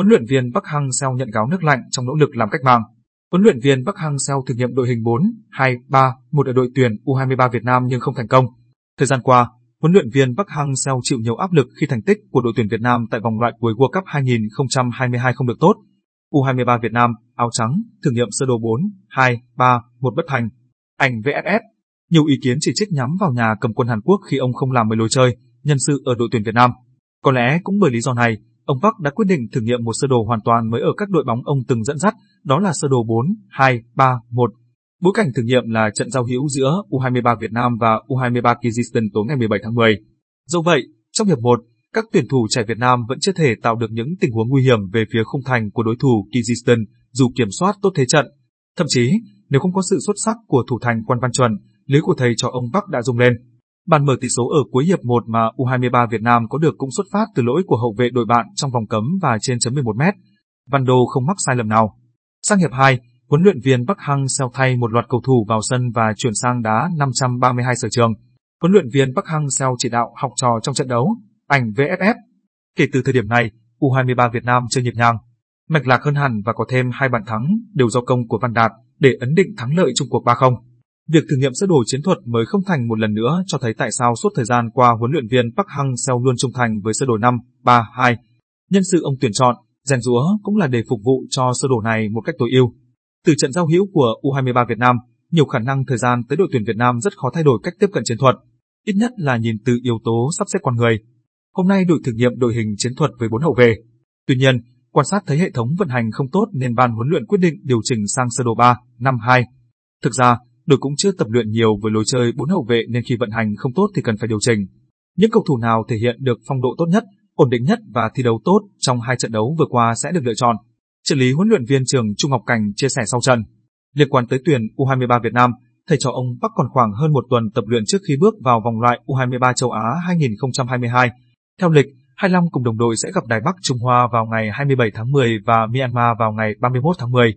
Huấn luyện viên Bắc Hang-seo nhận gáo nước lạnh trong nỗ lực làm cách mạng. Huấn luyện viên Bắc Hang-seo thử nghiệm đội hình 4, 2, 3, 1 ở đội tuyển U23 Việt Nam nhưng không thành công. Thời gian qua, huấn luyện viên Park Hang-seo chịu nhiều áp lực khi thành tích của đội tuyển Việt Nam tại vòng loại cuối World Cup 2022 không được tốt. U23 Việt Nam, áo trắng, thử nghiệm sơ đồ 4, 2, 3, 1 bất thành. Ảnh VFF. Nhiều ý kiến chỉ trích nhắm vào nhà cầm quân Hàn Quốc khi ông không làm mấy lối chơi, nhân sự ở đội tuyển Việt Nam. Có lẽ cũng bởi lý do này, ông Park đã quyết định thử nghiệm một sơ đồ hoàn toàn mới ở các đội bóng ông từng dẫn dắt, đó là sơ đồ 4, 2, 3, 1. Bối cảnh thử nghiệm là trận giao hữu giữa U23 Việt Nam và U23 Kyrgyzstan tối ngày 17 tháng 10. Dẫu vậy, trong hiệp 1, các tuyển thủ trẻ Việt Nam vẫn chưa thể tạo được những tình huống nguy hiểm về phía khung thành của đối thủ Kyrgyzstan dù kiểm soát tốt thế trận. Thậm chí, nếu không có sự xuất sắc của thủ thành Quan Văn Chuẩn, lưới của thầy trò ông Bắc đã rung lên. Bàn mở tỷ số ở cuối hiệp 1 mà U23 Việt Nam có được cũng xuất phát từ lỗi của hậu vệ đội bạn trong vòng cấm và trên chấm 11 mét. Văn Đô không mắc sai lầm nào. Sang hiệp 2, huấn luyện viên Bắc Hăng xeo thay một loạt cầu thủ vào sân và chuyển sang đá 532 sở trường. Huấn luyện viên Bắc Hăng xeo chỉ đạo học trò trong trận đấu, ảnh VFF. Kể từ thời điểm này, U23 Việt Nam chơi nhịp nhàng, mạch lạc hơn hẳn và có thêm hai bàn thắng đều do công của Văn Đạt để ấn định thắng lợi chung cuộc 3-0. Việc thử nghiệm sơ đồ chiến thuật mới không thành một lần nữa cho thấy tại sao suốt thời gian qua huấn luyện viên Park Hang-seo luôn trung thành với sơ đồ 5, 3, 2. Nhân sự ông tuyển chọn, rèn rúa cũng là để phục vụ cho sơ đồ này một cách tối ưu. Từ trận giao hữu của U23 Việt Nam, nhiều khả năng thời gian tới đội tuyển Việt Nam rất khó thay đổi cách tiếp cận chiến thuật, ít nhất là nhìn từ yếu tố sắp xếp con người. Hôm nay đội thử nghiệm đội hình chiến thuật với bốn hậu vệ. Tuy nhiên, quan sát thấy hệ thống vận hành không tốt nên ban huấn luyện quyết định điều chỉnh sang sơ đồ 3, 5, 2. Thực ra, đội cũng chưa tập luyện nhiều với lối chơi bốn hậu vệ nên khi vận hành không tốt thì cần phải điều chỉnh. Những cầu thủ nào thể hiện được phong độ tốt nhất, ổn định nhất và thi đấu tốt trong hai trận đấu vừa qua sẽ được lựa chọn. Trợ lý huấn luyện viên trường Trung Ngọc Cảnh chia sẻ sau trận. Liên quan tới tuyển U23 Việt Nam, thầy trò ông Bắc còn khoảng hơn một tuần tập luyện trước khi bước vào vòng loại U23 châu Á 2022. Theo lịch, Hai Long cùng đồng đội sẽ gặp Đài Bắc Trung Hoa vào ngày 27 tháng 10 và Myanmar vào ngày 31 tháng 10.